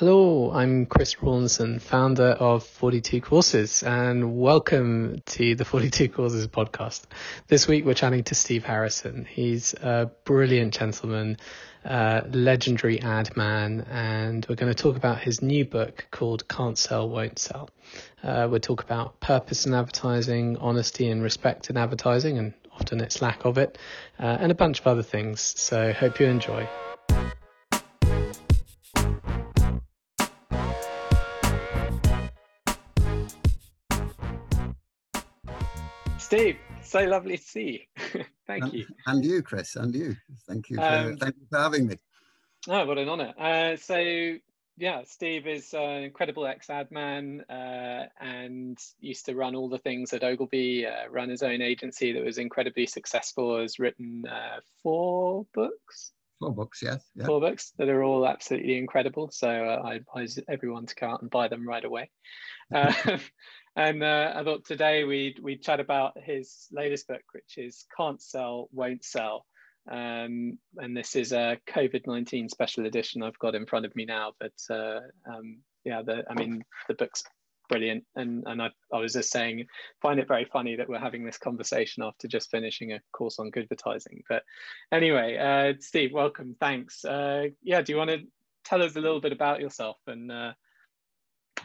Hello, I'm Chris Rawlinson, founder of 42 Courses, and welcome to the 42 Courses podcast. This week we're chatting to Steve Harrison. He's a brilliant gentleman, legendary ad man, and we're going to talk about his new book called Can't Sell, Won't Sell. Uh, we'll talk about purpose in advertising, honesty and respect in advertising, and often its lack of it, uh, and a bunch of other things. So hope you enjoy. Steve, so lovely to see you. Thank and, you. And you, Chris, and you. Thank you for, um, thank you for having me. Oh, what an honour. Uh, so, yeah, Steve is an incredible ex-ad man uh, and used to run all the things at Ogilvy, uh, run his own agency that was incredibly successful, has written uh, four books. Four books, yes. Yeah. Four books that are all absolutely incredible. So uh, I advise everyone to go out and buy them right away. Uh, and uh, I thought today we'd we'd chat about his latest book, which is "Can't Sell, Won't Sell," um, and this is a COVID nineteen special edition I've got in front of me now. But uh, um, yeah, the I mean the book's brilliant, and and I, I was just saying, find it very funny that we're having this conversation after just finishing a course on good advertising. But anyway, uh, Steve, welcome, thanks. Uh, yeah, do you want to tell us a little bit about yourself and uh,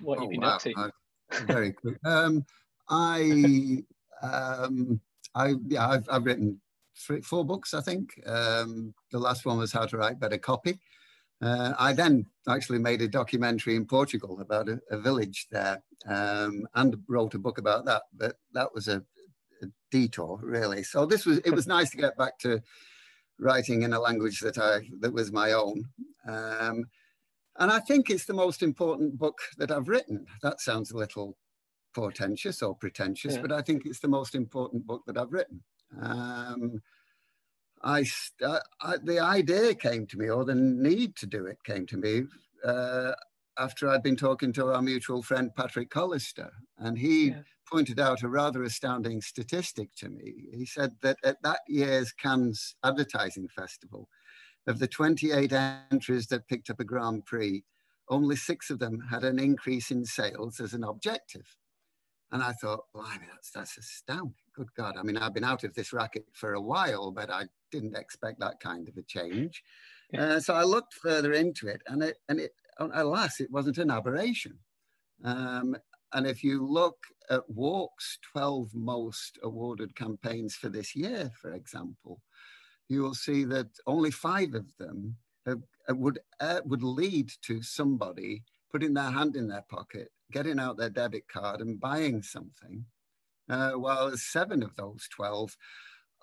what oh, you've been wow. up to? Very quick. Um, I, um, I, yeah, I've, I've written three, four books, I think. Um, the last one was How to Write Better Copy. Uh, I then actually made a documentary in Portugal about a, a village there um, and wrote a book about that. But that was a, a, detour, really. So this was it was nice to get back to writing in a language that I that was my own. Um, and I think it's the most important book that I've written. That sounds a little portentous or pretentious, yeah. but I think it's the most important book that I've written. Um, I, uh, I, the idea came to me, or the need to do it came to me uh, after I'd been talking to our mutual friend Patrick Collister, and he yeah. pointed out a rather astounding statistic to me. He said that at that year's Cannes Advertising Festival, of the 28 entries that picked up a Grand Prix, only six of them had an increase in sales as an objective. And I thought, well, I mean, that's, that's astounding. Good God. I mean, I've been out of this racket for a while, but I didn't expect that kind of a change. Uh, so I looked further into it, and it, and it, alas, it wasn't an aberration. Um, and if you look at WARC's 12 most awarded campaigns for this year, for example, you will see that only five of them have, uh, would, uh, would lead to somebody putting their hand in their pocket, getting out their debit card and buying something, uh, while seven of those 12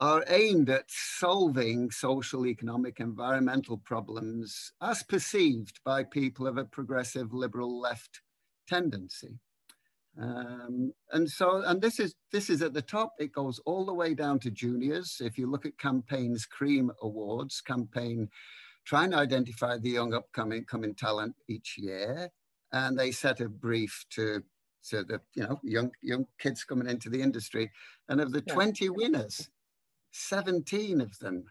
are aimed at solving social, economic, environmental problems as perceived by people of a progressive liberal left tendency. Um, and so, and this is this is at the top. It goes all the way down to juniors. If you look at campaigns, Cream Awards campaign, trying to identify the young upcoming coming talent each year, and they set a brief to to the you know young young kids coming into the industry. And of the yeah. 20 winners, 17 of them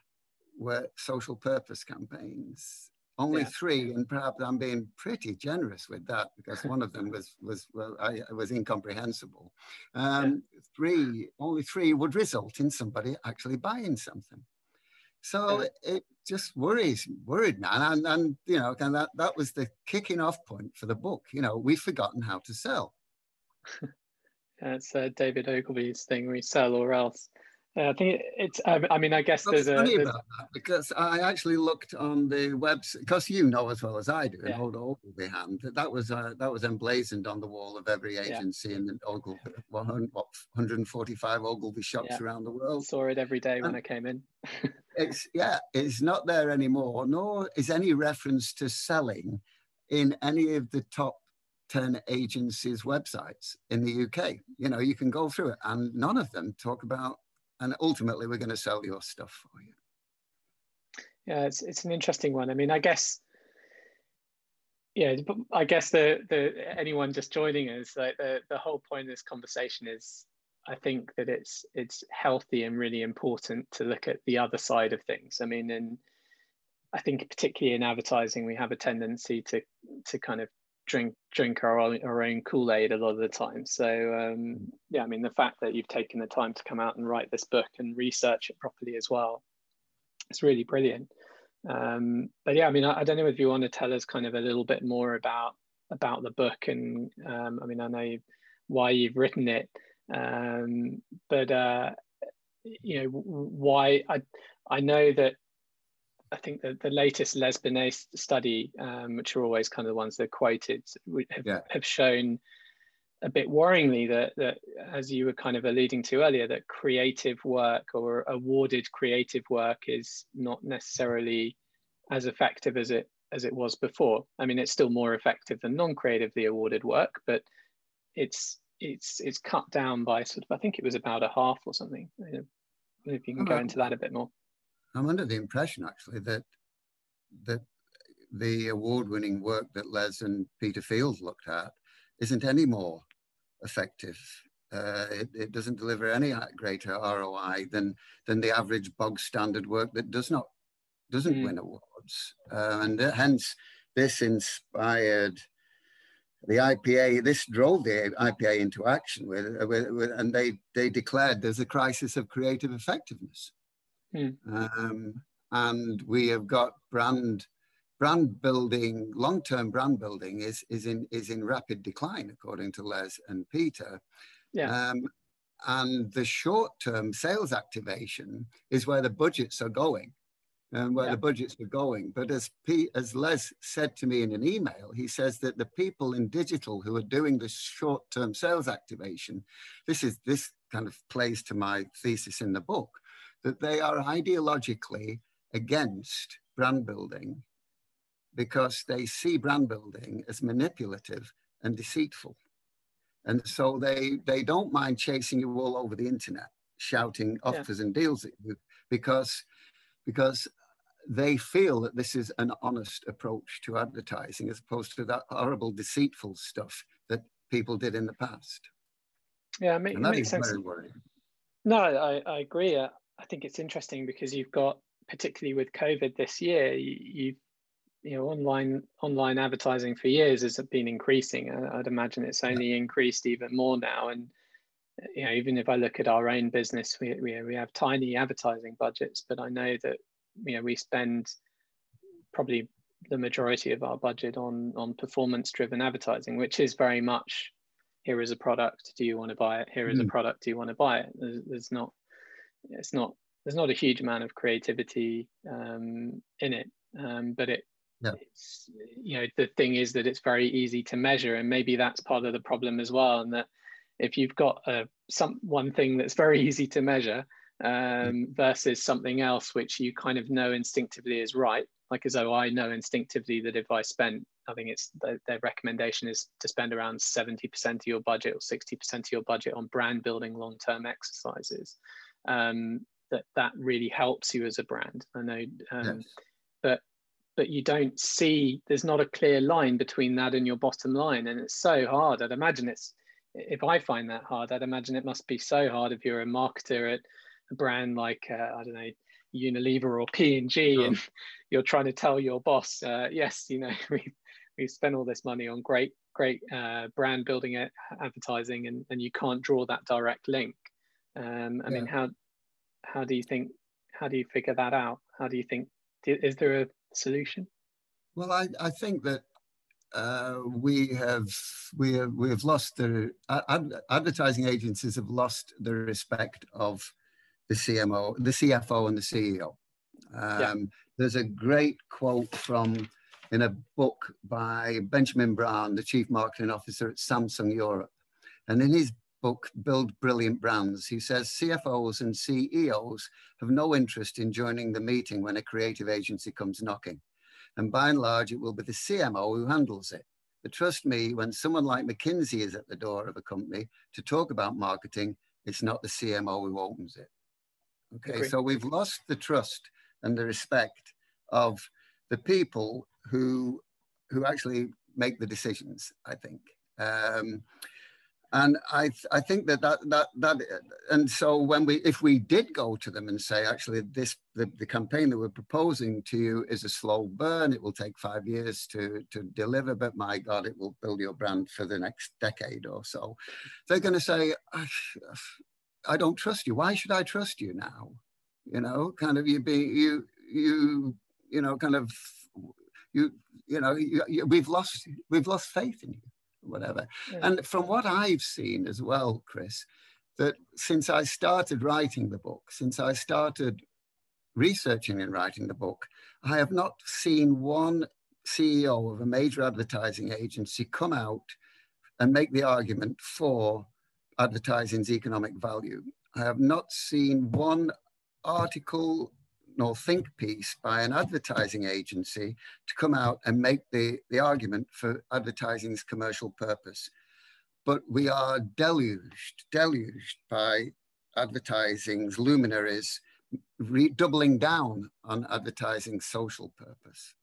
were social purpose campaigns only yeah. three, and perhaps I'm being pretty generous with that because one of them was was well, I, was incomprehensible. Um, yeah. Three, only three would result in somebody actually buying something. So yeah. it, just worries worried me, and, and you know, and that that was the kicking off point for the book. You know, we've forgotten how to sell. it's uh, David Ogilvy's thing: we sell or else. Yeah, I think it's. I mean, I guess That's there's funny a. There's... about that because I actually looked on the website because you know as well as I do in hold Ogilvy hand that was uh, that was emblazoned on the wall of every agency yeah. in Ogilvy, 145 Ogilvy shops yeah. around the world. Saw it every day when and I came in. it's yeah, it's not there anymore. Nor is any reference to selling in any of the top 10 agencies' websites in the UK. You know, you can go through it, and none of them talk about and ultimately we're going to sell your stuff for you. Yeah, it's it's an interesting one. I mean, I guess yeah, I guess the the anyone just joining us, like the the whole point of this conversation is, I think that it's it's healthy and really important to look at the other side of things. I mean, and I think particularly in advertising, we have a tendency to to kind of drink drink our own, our own Kool Aid a lot of the time. So um, yeah, I mean the fact that you've taken the time to come out and write this book and research it properly as well, it's really brilliant. Um, but yeah, I mean I, I, don't know if you want to tell us kind of a little bit more about about the book and um, I mean I know why you've written it, um, but uh, you know why I I know that I think that the latest Les Binet study, um, which are always kind of the ones that are quoted, have, yeah. have shown a bit worryingly that, that, as you were kind of alluding to earlier, that creative work or awarded creative work is not necessarily as effective as it as it was before. I mean, it's still more effective than non-creatively awarded work, but it's it's it's cut down by sort of I think it was about a half or something. If you can go into that a bit more. I'm under the impression actually that that the award-winning work that Les and Peter Field looked at isn't any more effective. Uh, it, it, doesn't deliver any greater ROI than than the average bog standard work that does not doesn't mm. win awards, uh, and hence this inspired the IPA. This drove the IPA into action, with, with, with and they they declared there's a crisis of creative effectiveness. Mm. Um, and we have got brand brand building, long-term brand building is is in is in rapid decline, according to Les and Peter. Yeah. Um, and the short-term sales activation is where the budgets are going and where yeah. the budgets are going. But as P, as Les said to me in an email, he says that the people in digital who are doing the short-term sales activation, this is this kind of plays to my thesis in the book that they are ideologically against brand building because they see brand building as manipulative and deceitful. And so they, they don't mind chasing you all over the internet, shouting offers yeah. and deals at you because, because they feel that this is an honest approach to advertising as opposed to that horrible, deceitful stuff that people did in the past. Yeah, it, it makes sense. No, I, I agree. I think it's interesting because you've got, particularly with COVID this year, you, you've you know online online advertising for years has been increasing. I'd imagine it's only increased even more now. And you know, even if I look at our own business, we we, we have tiny advertising budgets, but I know that you know we spend probably the majority of our budget on on performance driven advertising, which is very much here is a product. Do you want to buy it? Here is mm. a product. Do you want to buy it? There's, there's not it's not there's not a huge amount of creativity um, in it, um, but it yeah. it's you know the thing is that it's very easy to measure, and maybe that's part of the problem as well. And that if you've got a, some one thing that's very easy to measure um, versus something else which you kind of know instinctively is right, like as though I know instinctively that if I spent, I think it's the, their recommendation is to spend around 70% of your budget or 60% of your budget on brand building long term exercises um, that that really helps you as a brand. I know, um, yes. but but you don't see there's not a clear line between that and your bottom line, and it's so hard. I'd imagine it's if I find that hard, I'd imagine it must be so hard if you're a marketer at a brand like uh, I don't know Unilever or P and G, and you're trying to tell your boss, uh, yes, you know we we spent all this money on great great uh, brand building advertising, and and you can't draw that direct link. Um, I yeah. mean, how how do you think? How do you figure that out? How do you think? Is there a solution? Well, I, I think that uh, we have we have we have lost the ad, advertising agencies have lost the respect of the CMO, the CFO, and the CEO. Um, yeah. There's a great quote from in a book by Benjamin Braun, the chief marketing officer at Samsung Europe, and in his book, Build Brilliant Brands. He says CFOs and CEOs have no interest in joining the meeting when a creative agency comes knocking. And by and large, it will be the CMO who handles it. But trust me, when someone like McKinsey is at the door of a company to talk about marketing, it's not the CMO who opens it. Okay, Agreed. so we've lost the trust and the respect of the people who who actually make the decisions. I think. Um, and I, I think that, that that that and so when we if we did go to them and say actually this the, the campaign that we're proposing to you is a slow burn. It will take five years to to deliver but my god it will build your brand for the next decade or so. They're going to say I I don't trust you. Why should I trust you now? You know kind of you being you you you know kind of you you know you, you, we've lost we've lost faith in you whatever. Yeah. And from what I've seen as well, Chris, that since I started writing the book, since I started researching and writing the book, I have not seen one CEO of a major advertising agency come out and make the argument for advertising's economic value. I have not seen one article think piece by an advertising agency to come out and make the, the argument for advertising's commercial purpose. But we are deluged, deluged by advertising's luminaries redoubling down on advertising social purpose.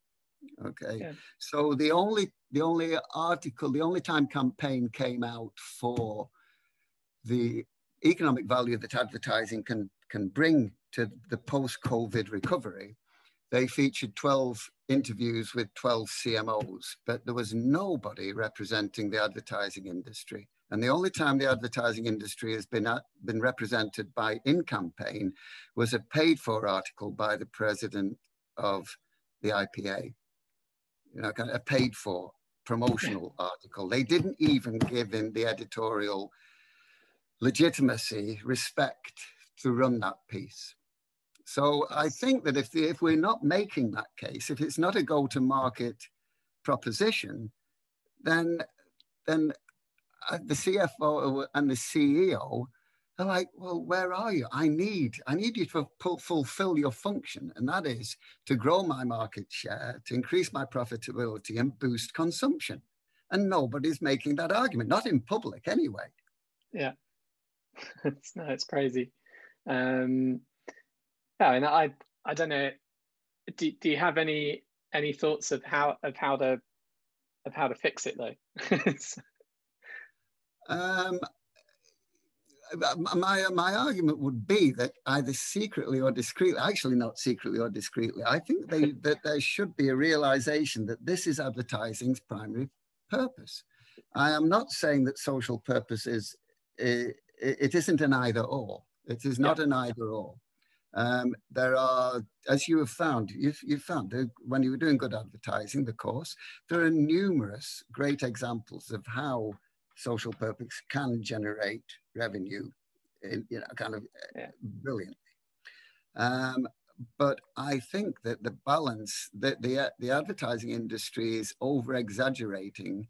Okay, yeah. so the only the only article, the only time campaign came out for the economic value that advertising can can bring to the post-COVID recovery, they featured 12 interviews with 12 CMOs, but there was nobody representing the advertising industry. And the only time the advertising industry has been, at, been represented by in campaign was a paid for article by the president of the IPA, you know, kind of a paid for promotional article. They didn't even give him the editorial legitimacy, respect to run that piece. So I think that if, the, if we're not making that case, if it's not a go-to-market proposition, then, then uh, the CFO and the CEO are like, well, where are you? I need, I need you to fulfill your function, and that is to grow my market share, to increase my profitability, and boost consumption. And nobody's making that argument, not in public anyway. Yeah, it's, no, it's crazy. Um, yeah, and I I don't know. Do, do you have any any thoughts of how of how to of how to fix it though? um, my my argument would be that either secretly or discreetly, actually not secretly or discreetly, I think they, that there should be a realization that this is advertising's primary purpose. I am not saying that social purpose is it, it isn't an either or. It is not yeah. an either or. Um, there are, as you have found, you've, you've found when you were doing good advertising, the course, there are numerous great examples of how social purpose can generate revenue, in, you know, kind of yeah. brilliantly. Um, but I think that the balance that the, the advertising industry is over exaggerating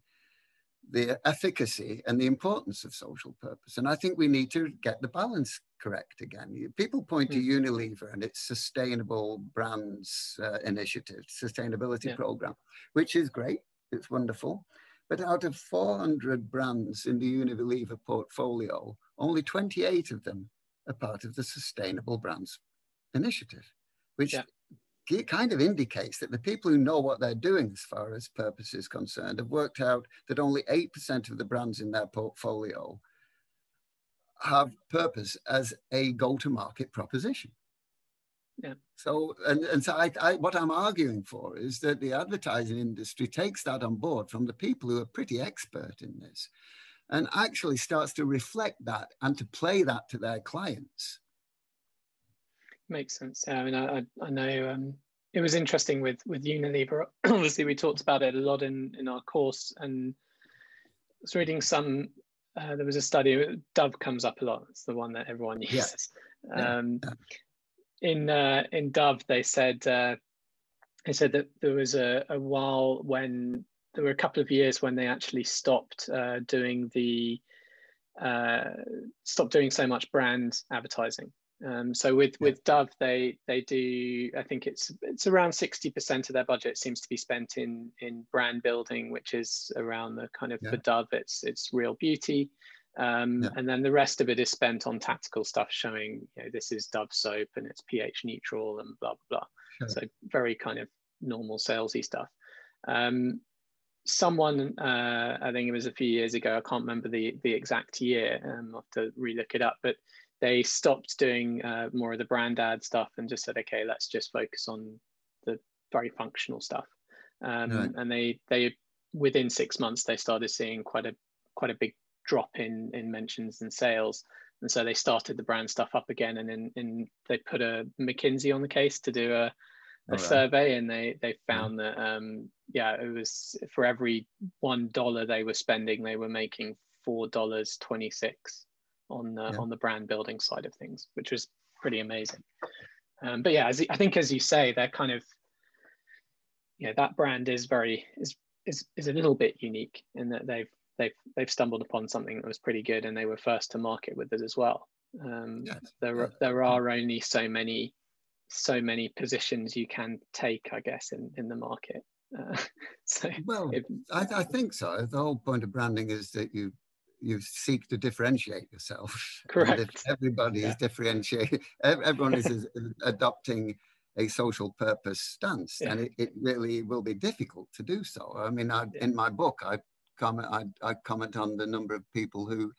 the efficacy and the importance of social purpose. And I think we need to get the balance correct again. People point to hmm. Unilever and its sustainable brands uh, initiative, sustainability yeah. program, which is great. It's wonderful. But out of 400 brands in the Unilever portfolio, only 28 of them are part of the Sustainable Brands Initiative, which yeah it kind of indicates that the people who know what they're doing as far as purpose is concerned have worked out that only 8% of the brands in their portfolio have purpose as a go-to-market proposition. Yeah. So, and, and so I, I, what I'm arguing for is that the advertising industry takes that on board from the people who are pretty expert in this and actually starts to reflect that and to play that to their clients makes sense. Yeah, I mean, I, I know um, it was interesting with with Unilever. Obviously, we talked about it a lot in in our course, and I was reading some. Uh, there was a study. Dove comes up a lot. It's the one that everyone uses. Yeah. Um, yeah. In uh, in Dove, they said uh, they said that there was a, a while when there were a couple of years when they actually stopped uh, doing the uh, stopped doing so much brand advertising um, so with yeah. with Dove, they they do. I think it's it's around sixty percent of their budget seems to be spent in in brand building, which is around the kind of yeah. for Dove, it's it's real beauty, um, yeah. and then the rest of it is spent on tactical stuff, showing you know this is Dove soap and it's pH neutral and blah blah blah. Sure. So very kind of normal salesy stuff. Um, someone, uh, I think it was a few years ago, I can't remember the, the exact year, um, I'll have to relook it up, but they stopped doing uh, more of the brand ad stuff and just said, okay, let's just focus on the very functional stuff. Um, right. And they, they, within six months, they started seeing quite a, quite a big drop in, in mentions and sales. And so they started the brand stuff up again and then and they put a McKinsey on the case to do a, a right. survey and they they found that um yeah it was for every one dollar they were spending they were making four dollars 26 on the yeah. on the brand building side of things which was pretty amazing um, but yeah as, i think as you say they're kind of yeah that brand is very is is, is a little bit unique in that they've they've they've stumbled upon something that was pretty good and they were first to market with it as well um, yes. there, there are only so many so many positions you can take, I guess, in, in the market. Uh, so well, if, I, I, think so. The whole point of branding is that you you seek to differentiate yourself. Correct. if everybody yeah. is differentiating, everyone is adopting a social purpose stance, yeah. and it, it really will be difficult to do so. I mean, I, yeah. in my book, I comment I, I, comment on the number of people who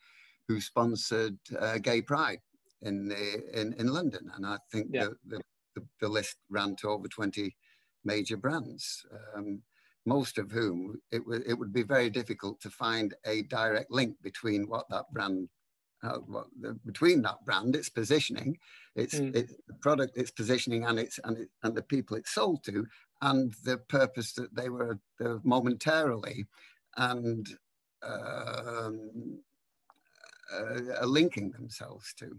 who sponsored uh, gay pride in the in, in London, and I think the, the the, the list ran to over 20 major brands, um, most of whom it, it would be very difficult to find a direct link between what that brand, uh, what the, between that brand, its positioning, its, mm. its product, its positioning, and its and, it, and the people it's sold to, and the purpose that they were the momentarily and um, uh, linking themselves to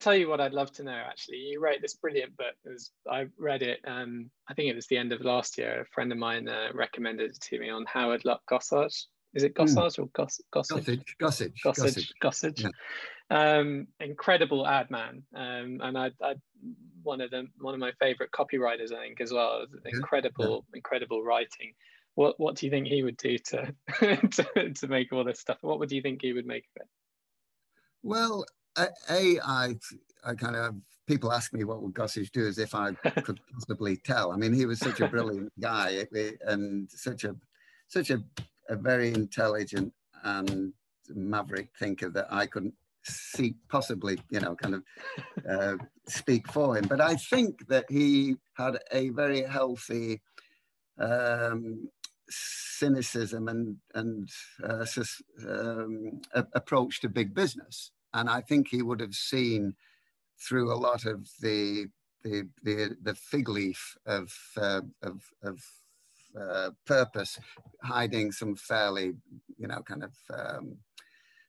tell you what I'd love to know. Actually, you wrote this brilliant book. Was, I read it. Um, I think it was the end of last year. A friend of mine uh, recommended it to me on Howard Luck Gossage. Is it hmm. Gossage mm. or Goss, Gossage? Gossage. Gossage. Gossage. Yeah. Um, incredible ad man, um, and I, I, one of them, one of my favorite copywriters, I think, as well. Incredible, yeah. incredible writing. What, what do you think he would do to, to, to make all this stuff? What would you think he would make of it? Well, a, I, I kind of people ask me what would Gossage do as if I could possibly tell. I mean, he was such a brilliant guy and such a such a, a very intelligent and maverick thinker that I couldn't see possibly, you know, kind of uh, speak for him. But I think that he had a very healthy um, cynicism and and uh, um, approach to big business. And I think he would have seen through a lot of the the the, the fig leaf of uh, of, of uh, purpose, hiding some fairly, you know, kind of um,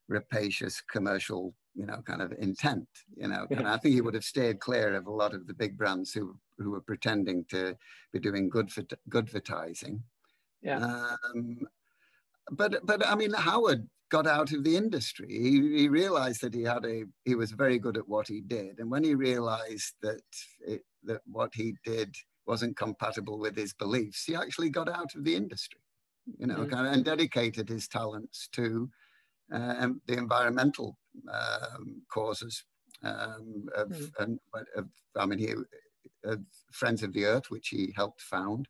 rapacious commercial, you know, kind of intent, you know. And I think he would have stayed clear of a lot of the big brands who who were pretending to be doing good for good advertising. Yeah. Um, but but I mean, Howard got out of the industry. He, he, realized that he had a he was very good at what he did, and when he realized that it, that what he did wasn't compatible with his beliefs, he actually got out of the industry, you know, mm. kind of, and dedicated his talents to uh, the environmental um, causes. Um, of, mm. and, of, I mean, he uh, Friends of the Earth, which he helped found.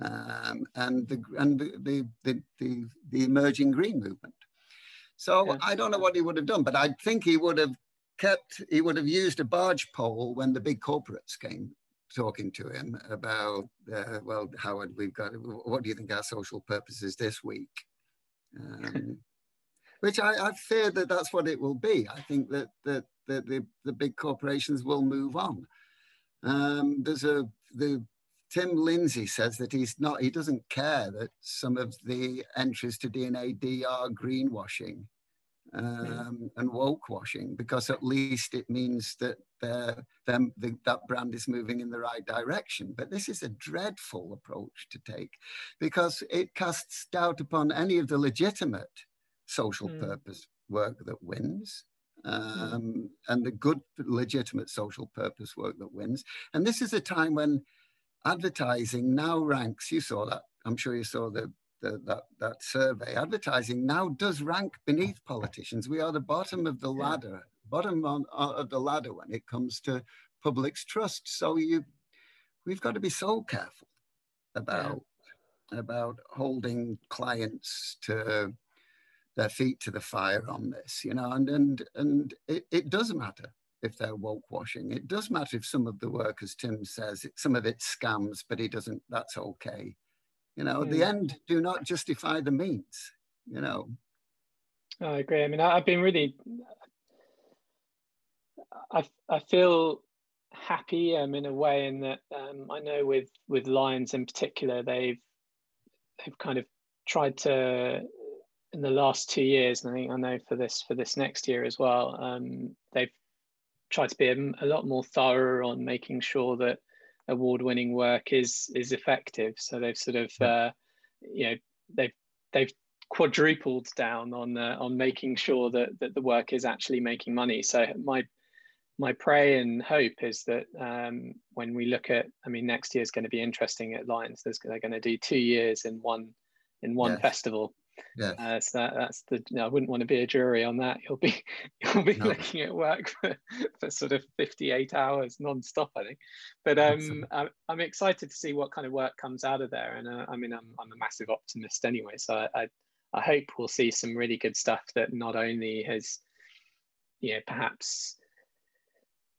Um, and the and the, the, the, the emerging green movement. So yeah. I don't know what he would have done, but I think he would have kept, he would have used a barge pole when the big corporates came talking to him about, uh, well, Howard, we've got, what do you think our social purpose is this week? Um, which I, I, fear that that's what it will be. I think that, that, that the, the big corporations will move on. Um, there's a, the Tim Lindsay says that he's not, he doesn't care that some of the entries to DNA D&AD are greenwashing um, and woke washing because at least it means that them, the, that brand is moving in the right direction. But this is a dreadful approach to take because it casts doubt upon any of the legitimate social mm. purpose work that wins. Um, mm. And the good, legitimate social purpose work that wins. And this is a time when advertising now ranks, you saw that, I'm sure you saw the, the, that, that survey, advertising now does rank beneath politicians. We are the bottom of the ladder, bottom on, uh, of the ladder when it comes to public's trust. So you, we've got to be so careful about about holding clients to their feet to the fire on this, you know, and and and it, it does matter if they're woke washing. It does matter if some of the work, as Tim says, it, some of it scams, but he doesn't. That's okay. You know, the end do not justify the means. You know. I agree. I mean, I've been really. I I feel happy um, in a way in that um, I know with with Lions in particular, they've they've kind of tried to in the last two years, and I think I know for this for this next year as well. Um, they've tried to be a, a, lot more thorough on making sure that award-winning work is is effective. So they've sort of uh, you know they've they've quadrupled down on uh, on making sure that that the work is actually making money. So my my pray and hope is that um, when we look at, I mean, next year is going to be interesting at Lions. There's, they're going to do two years in one in one yes. festival. Yeah. Uh, so that, that's the. You know, I wouldn't want to be a jury on that. You'll be you'll be no. looking at work for, for sort of 58 hours non-stop, I think. But um, I'm, I'm excited to see what kind of work comes out of there. And uh, I mean, I'm I'm a massive optimist anyway, so I, I I hope we'll see some really good stuff that not only has, you know, perhaps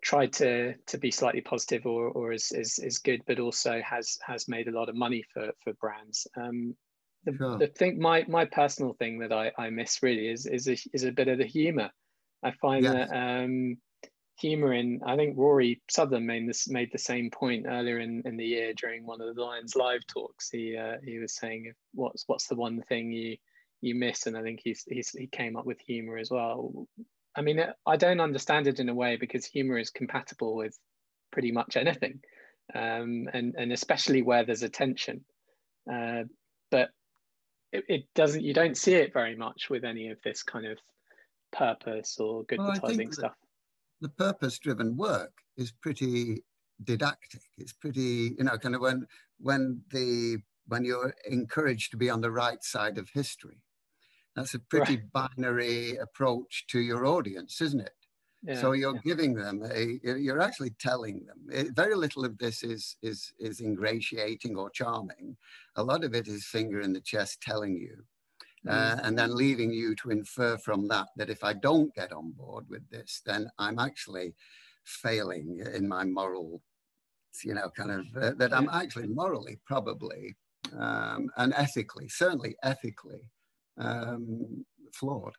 tried to to be slightly positive or or is, is is good, but also has has made a lot of money for for brands. Um, the, sure. the thing, my my personal thing that I, I miss really is is a, is a bit of the humor. I find yes. that um, humor in I think Rory Sutherland made this made the same point earlier in, in the year during one of the Lions live talks. He uh, he was saying what's what's the one thing you you miss, and I think he's, he's he came up with humor as well. I mean, I don't understand it in a way because humor is compatible with pretty much anything, um, and and especially where there's a tension. Uh, but it, it, doesn't. You don't see it very much with any of this kind of purpose or good well, advertising stuff. The purpose-driven work is pretty didactic. It's pretty, you know, kind of when when the when you're encouraged to be on the right side of history that's a pretty right. binary approach to your audience, isn't it? Yeah, so you're yeah. giving them a, you're actually telling them. It, very little of this is is is ingratiating or charming. A lot of it is finger in the chest telling you, uh, mm-hmm. and then leaving you to infer from that that if I don't get on board with this, then I'm actually failing in my moral, you know, kind of uh, that I'm actually morally probably um, and ethically, certainly ethically um, flawed.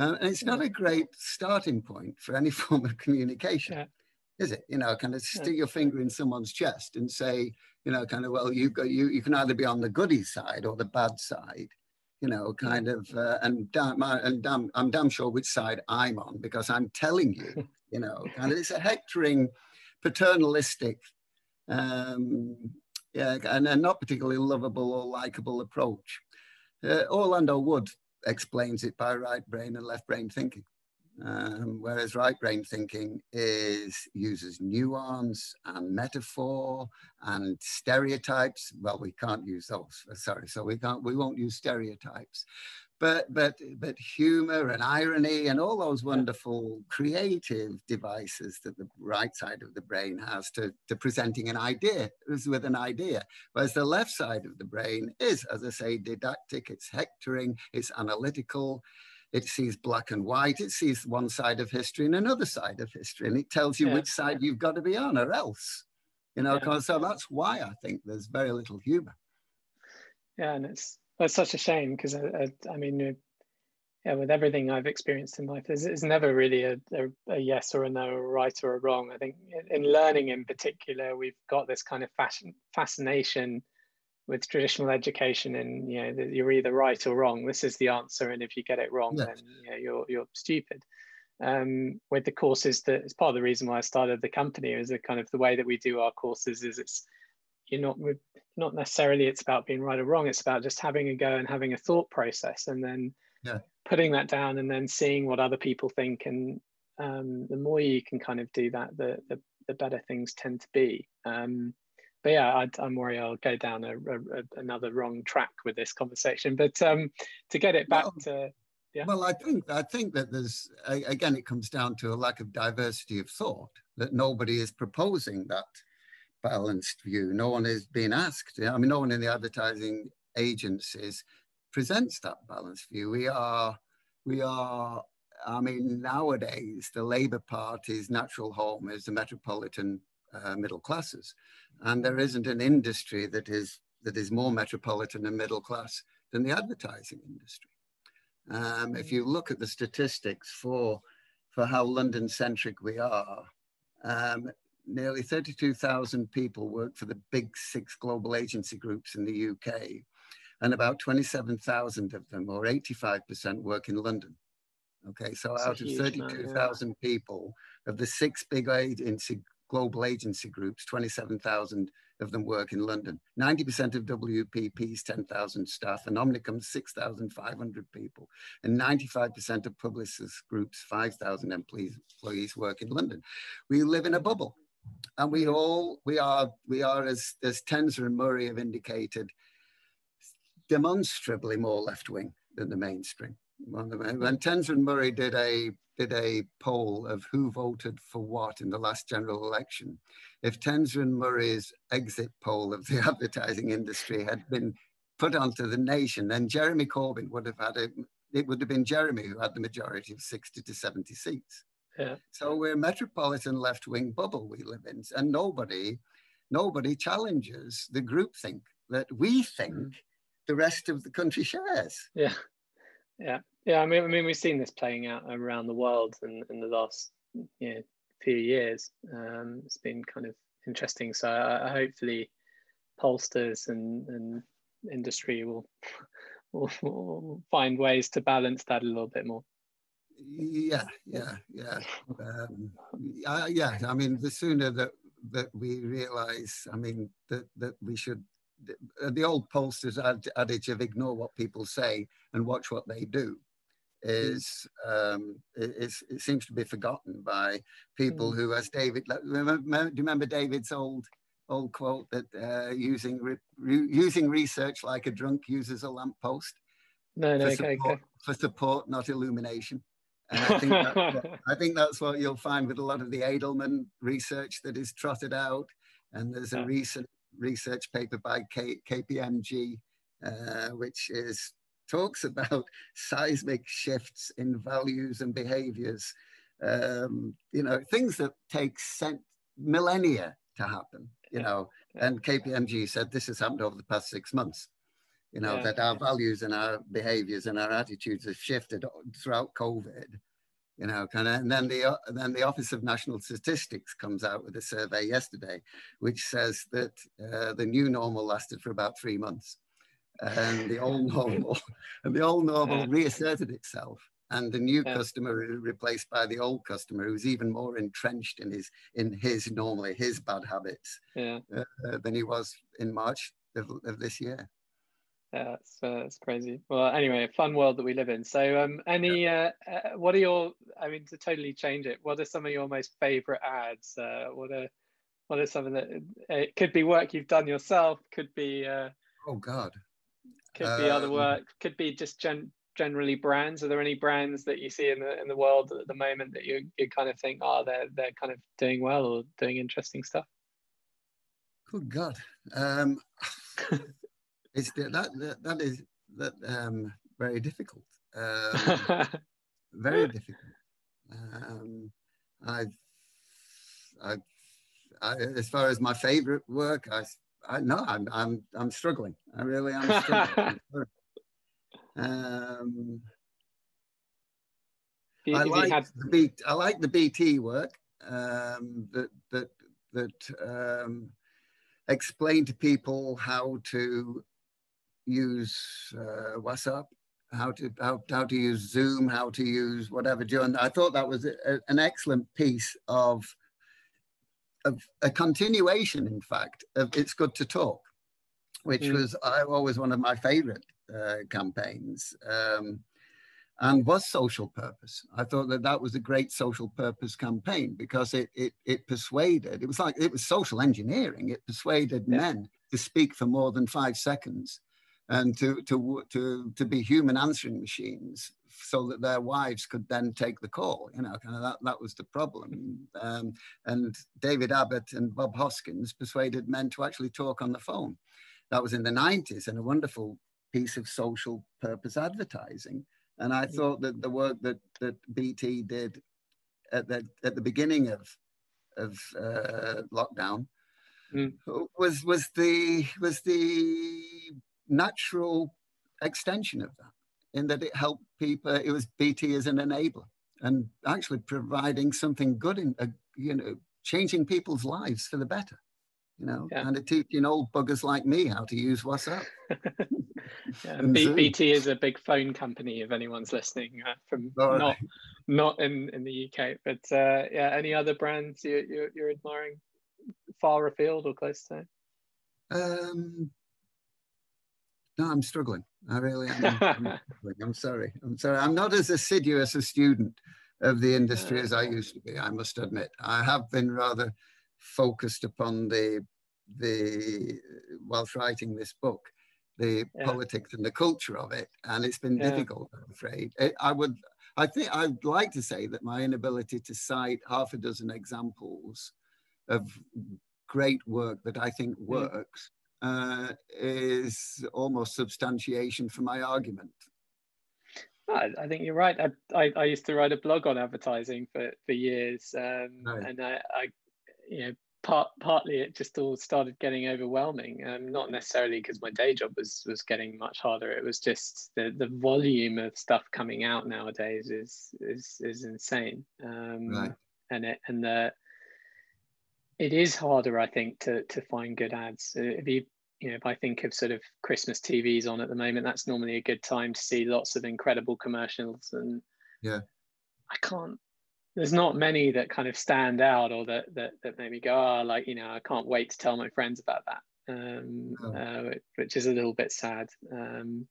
Uh, and it's not a great starting point for any form of communication, yeah. is it? You know, kind of stick yeah. your finger in someone's chest and say, you know, kind of, well, you go, you you can either be on the goody side or the bad side, you know, kind of, uh, and damn, and damn, I'm damn sure which side I'm on because I'm telling you, you know, kind of, it's a hectoring, paternalistic, um, yeah, and a not particularly lovable or likable approach. Uh, Orlando Wood explains it by right brain and left brain thinking. Um, whereas right brain thinking is uses nuance and metaphor and stereotypes. Well, we can't use those. Sorry, so we can't. We won't use stereotypes but but but humor and irony and all those wonderful creative devices that the right side of the brain has to, to presenting an idea is with an idea whereas the left side of the brain is as i say didactic it's hectoring it's analytical it sees black and white it sees one side of history and another side of history and it tells you yeah. which side you've got to be on or else you know yeah. so that's why i think there's very little humor yeah and it's that's such a shame because I, I, I, mean, yeah, with everything I've experienced in life, there's, there's never really a, a, a, yes or a no, a right or a wrong. I think in, in learning in particular, we've got this kind of fashion, fascination with traditional education and you know you're either right or wrong this is the answer and if you get it wrong yes. then you know, you're you're stupid um, with the courses that it's part of the reason why I started the company is a kind of the way that we do our courses is it's you're not not necessarily it's about being right or wrong it's about just having a go and having a thought process and then yeah. putting that down and then seeing what other people think and um, the more you can kind of do that the the, the better things tend to be um, but yeah I, am worried i'll go down a, a, another wrong track with this conversation but um, to get it back well, to yeah. Well, I think I think that there's again it comes down to a lack of diversity of thought that nobody is proposing that balanced view. No one is being asked. I mean, no one in the advertising agencies presents that balanced view. We are, we are. I mean, nowadays the Labour Party's natural home is the metropolitan uh, middle classes, and there isn't an industry that is that is more metropolitan and middle class than the advertising industry. Um, if you look at the statistics for for how London centric we are, um, nearly 32,000 people work for the big six global agency groups in the UK, and about 27,000 of them, or 85%, work in London. Okay, so That's out of 32,000 yeah. people, of the six big agency, global agency groups, 27,000 of them work in London. 90% of WPP's 10,000 staff and Omnicom's 6,500 people. And 95% of Publicis Group's 5,000 employees, employees work in London. We live in a bubble. And we all, we are, we are as, as Tenzer and Murray have indicated, demonstrably more left-wing than the mainstream. When Tenzer and Murray did a did a poll of who voted for what in the last general election, if Tenzer and Murray's exit poll of the advertising industry had been put onto the nation, then Jeremy Corbyn would have had a, it would have been Jeremy who had the majority of 60 to 70 seats. Yeah. So we're a metropolitan left-wing bubble we live in, and nobody, nobody challenges the groupthink that we think mm. the rest of the country shares. Yeah, yeah. Yeah, I mean, I mean, we've seen this playing out around the world in, in the last you know, few years. Um, it's been kind of interesting. So uh, hopefully, pollsters and, and industry will, will, will find ways to balance that a little bit more. Yeah, yeah, yeah, um, uh, yeah. I mean, the sooner that that we realise, I mean, that that we should the old pollsters adage of ignore what people say and watch what they do is um, is it seems to be forgotten by people mm. who, as David, remember, do you remember David's old old quote that uh, using re, re, using research like a drunk uses a lamppost? No, no, for support, okay, okay. for support, not illumination. And I think, that, I think that's what you'll find with a lot of the Edelman research that is trotted out. And there's a recent research paper by K, KPMG, uh, which is talks about seismic shifts in values and behaviors, um, you know, things that take cent- millennia to happen, you know. And KPMG said this has happened over the past six months, you know, yeah. that our values and our behaviors and our attitudes have shifted throughout COVID. You know, kind of, and then the uh, then the Office of National Statistics comes out with a survey yesterday, which says that uh, the new normal lasted for about three months and the old normal, and the old normal reasserted itself. And the new yeah. customer replaced by the old customer, who's even more entrenched in his in his normally his bad habits yeah. uh, than he was in March of, of this year. Yeah, it's, uh, it's crazy. Well, anyway, fun world that we live in. So, um, any, uh, uh, what are your, I mean, to totally change it, what are some of your most favorite ads? Uh, what are, what are some of the, it could be work you've done yourself, could be, uh, oh God, could be um, other work. Could be just gen- generally brands. Are there any brands that you see in the in the world at the moment that you you kind of think, oh, they're they're kind of doing well or doing interesting stuff? Good God, um, it's that, that that is that um, very difficult. Um, very difficult. Um, I've, I've, I, as far as my favorite work, I I, no, I'm, I'm, I'm struggling. I really am struggling. um, I like the B, I like the BT work um, that that that um, explain to people how to use uh, WhatsApp, how to how, how to use Zoom, how to use whatever. And I thought that was a, an excellent piece of a, a continuation, in fact, of It's Good to Talk, which mm. was I, always one of my favorite uh, campaigns um, and was social purpose. I thought that that was a great social purpose campaign because it, it, it persuaded, it was like, it was social engineering. It persuaded yeah. men to speak for more than five seconds and to, to, to, to be human answering machines so that their wives could then take the call. You know, kind of that, that was the problem. Um, and David Abbott and Bob Hoskins persuaded men to actually talk on the phone. That was in the 90s and a wonderful piece of social purpose advertising. And I thought that the work that, that BT did at the, at the beginning of, of uh, lockdown mm. was, was, the, was the natural extension of that in that it helped people, it was BT as an enabler and actually providing something good in, uh, you know, changing people's lives for the better, you know, yeah. and teaching old buggers like me how to use WhatsApp. yeah, B- BT is a big phone company if anyone's listening uh, from All not right. not in, in the UK, but uh, yeah, any other brands you, you're, you're admiring far afield or close to? Um, no, I'm struggling. I really am. I'm, I'm, sorry. I'm sorry. I'm not as assiduous a student of the industry as I used to be. I must admit. I have been rather focused upon the the whilst writing this book, the yeah. politics and the culture of it, and it's been yeah. difficult. I'm afraid. It, I would. I think I'd like to say that my inability to cite half a dozen examples of great work that I think mm. works uh, is almost substantiation for my argument. I, I think you're right. I, I, I, used to write a blog on advertising for, for years, um, right. and I, I, you know, part partly it just all started getting overwhelming. Um, not necessarily because my day job was was getting much harder. It was just the the volume of stuff coming out nowadays is is is insane. Um, right. And it and the it is harder, I think, to to find good ads. Uh, if you you know, if I think of sort of Christmas TVs on at the moment, that's normally a good time to see lots of incredible commercials. And yeah, I can't. There's not many that kind of stand out or that that that make me go, oh, like you know, I can't wait to tell my friends about that. Um, oh. uh, which is a little bit sad. Um,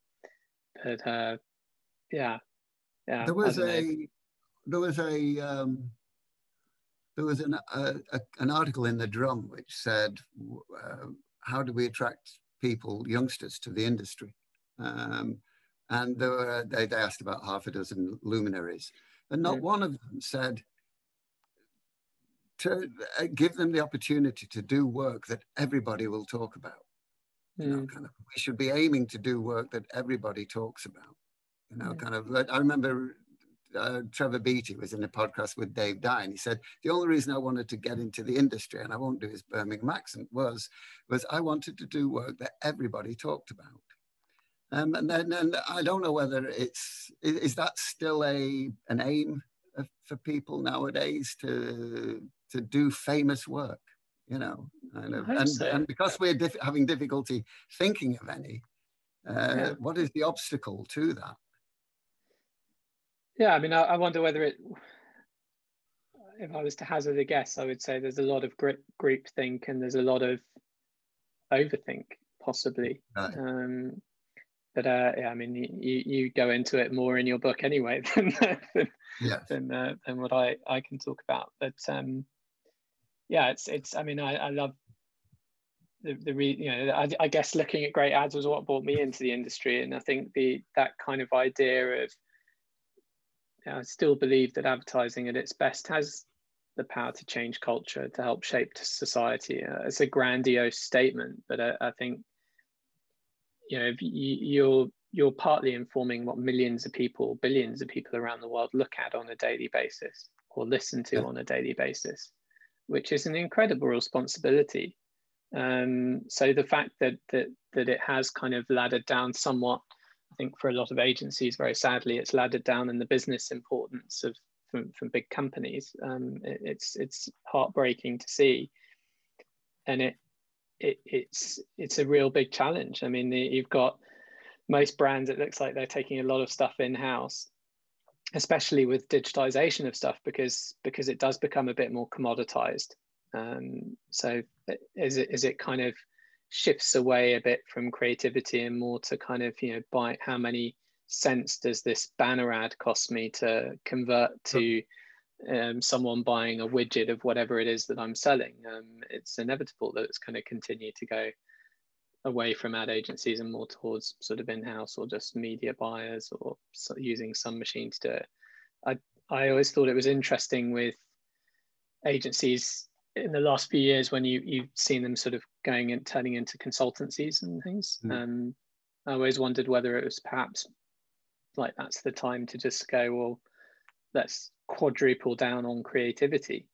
but uh, yeah, yeah. There was a know. there was a um, there was an, a, an article in the drum which said uh, how do we attract people youngsters to the industry um, and were, they, they, asked about half a dozen luminaries and not yeah. one of them said to uh, give them the opportunity to do work that everybody will talk about you know kind of we should be aiming to do work that everybody talks about you know yeah. kind of i remember uh, Trevor Beattie was in a podcast with Dave Dye, and he said the only reason I wanted to get into the industry, and I won't do his Birmingham accent, was was I wanted to do work that everybody talked about. Um, and then, and I don't know whether it's is, is that still a an aim for people nowadays to to do famous work, you know, and, and, so. and because we're diff- having difficulty thinking of any, uh, yeah. what is the obstacle to that? Yeah, I mean, I, I wonder whether it. If I was to hazard a guess, I would say there's a lot of group group think and there's a lot of overthink, possibly. Right. Um, but uh, yeah, I mean, you, you go into it more in your book anyway than than, than, uh, than what I, I can talk about. But um, yeah, it's it's. I mean, I, I love the the re, you know I, I guess looking at great ads was what brought me into the industry, and I think the that kind of idea of I still believe that advertising at its best has the power to change culture, to help shape society. Uh, it's a grandiose statement, but I, I think you know you, you're you're partly informing what millions of people, billions of people around the world look at on a daily basis or listen to yeah. on a daily basis, which is an incredible responsibility. Um, so the fact that that that it has kind of laddered down somewhat I think for a lot of agencies, very sadly, it's laddered down in the business importance of from, from big companies. Um, it, it's it's heartbreaking to see, and it, it it's it's a real big challenge. I mean, you've got most brands. It looks like they're taking a lot of stuff in house, especially with digitization of stuff, because because it does become a bit more commoditized. Um, so is it is it kind of shifts away a bit from creativity and more to kind of you know buy how many cents does this banner ad cost me to convert to um, someone buying a widget of whatever it is that I'm selling. Um, it's inevitable that it's going to continue to go away from ad agencies and more towards sort of in-house or just media buyers or using some machine to do it. I I always thought it was interesting with agencies in the last few years when you you've seen them sort of going and turning into consultancies and things. Mm. Um, I always wondered whether it was perhaps like that's the time to just go well, let's quadruple down on creativity.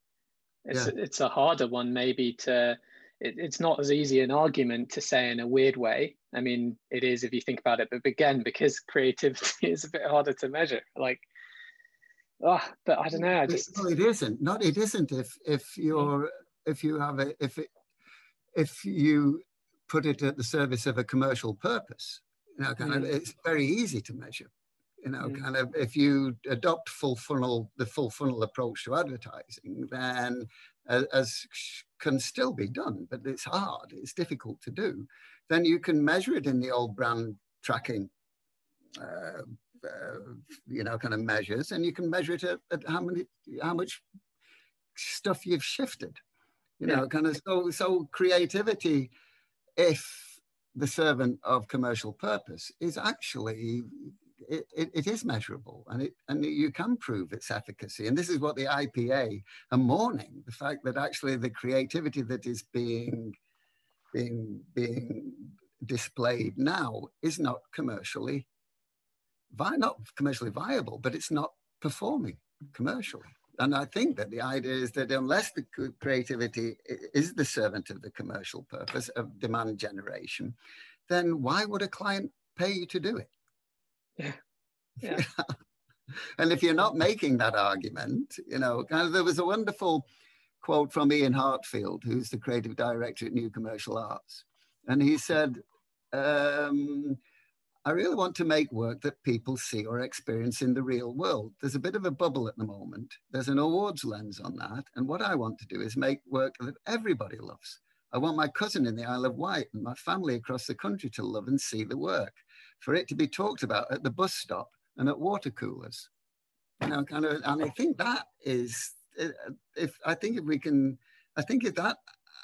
It's yeah. it's a harder one maybe to. It, it's not as easy an argument to say in a weird way. I mean, it is if you think about it, but again, because creativity is a bit harder to measure. Like oh, but I don't know. I just no, it isn't. Not it isn't. If if you're if you have a if it if you put it at the service of a commercial purpose, you know, kind mm. of it's very easy to measure. You know, mm. kind of if you adopt full funnel the full funnel approach to advertising, then as, as can still be done, but it's hard. It's difficult to do. Then you can measure it in the old brand tracking uh, uh, you know, kind of measures, and you can measure it at, at, how many, how much stuff you've shifted. You know, yeah. kind of so so creativity, if the servant of commercial purpose, is actually it, it, it is measurable and it and you can prove its efficacy. And this is what the IPA are mourning: the fact that actually the creativity that is being being being displayed now is not commercially vi- not commercially viable, but it's not performing commercially. And I think that the idea is that unless the creativity is the servant of the commercial purpose of demand generation, then why would a client pay you to do it? Yeah. yeah. and if you're not making that argument, you know, kind of, there was a wonderful quote from Ian Heartfield, who's the creative director at New Commercial Arts. And he said, um, I really want to make work that people see or experience in the real world. There's a bit of a bubble at the moment. There's an awards lens on that. And what I want to do is make work that everybody loves. I want my cousin in the Isle of Wight and my family across the country to love and see the work, for it to be talked about at the bus stop and at water coolers. You know, kind of, and I think that is, uh, if I think if we can, I think if that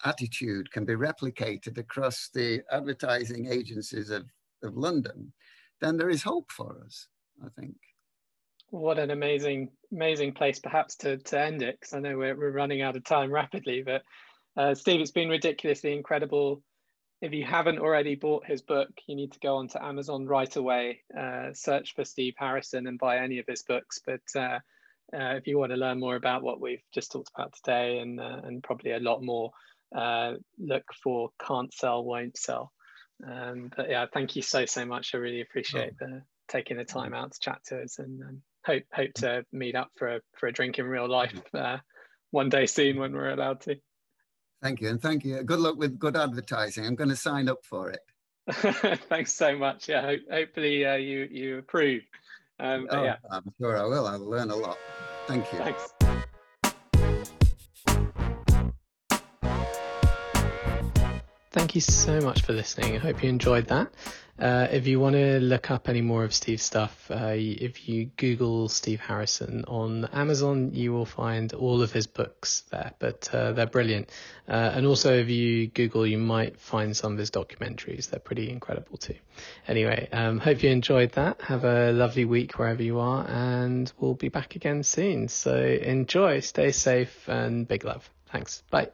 attitude can be replicated across the advertising agencies of of London, then there is hope for us, I think. What an amazing, amazing place perhaps to, to end it, because I know we're, we're running out of time rapidly. But uh, Steve, it's been ridiculously incredible. If you haven't already bought his book, you need to go onto Amazon right away, uh, search for Steve Harrison and buy any of his books. But uh, uh if you want to learn more about what we've just talked about today and, uh, and probably a lot more, uh, look for Can't Sell, Won't Sell. Um, but yeah, thank you so so much. I really appreciate oh. the taking the time out to chat to us, and um, hope hope to meet up for a for a drink in real life uh, one day soon when we're allowed to. Thank you, and thank you. Good luck with good advertising. I'm going to sign up for it. Thanks so much. Yeah, ho hopefully uh, you you approve. Um, oh, yeah, I'm sure I will. I'll learn a lot. Thank you. Thanks. Thank you so much for listening. I hope you enjoyed that. Uh, if you want to look up any more of Steve's stuff, uh, if you Google Steve Harrison on Amazon, you will find all of his books there, but uh, they're brilliant. Uh, and also, if you Google, you might find some of his documentaries. They're pretty incredible too. Anyway, um, hope you enjoyed that. Have a lovely week wherever you are, and we'll be back again soon. So enjoy, stay safe, and big love. Thanks. Bye.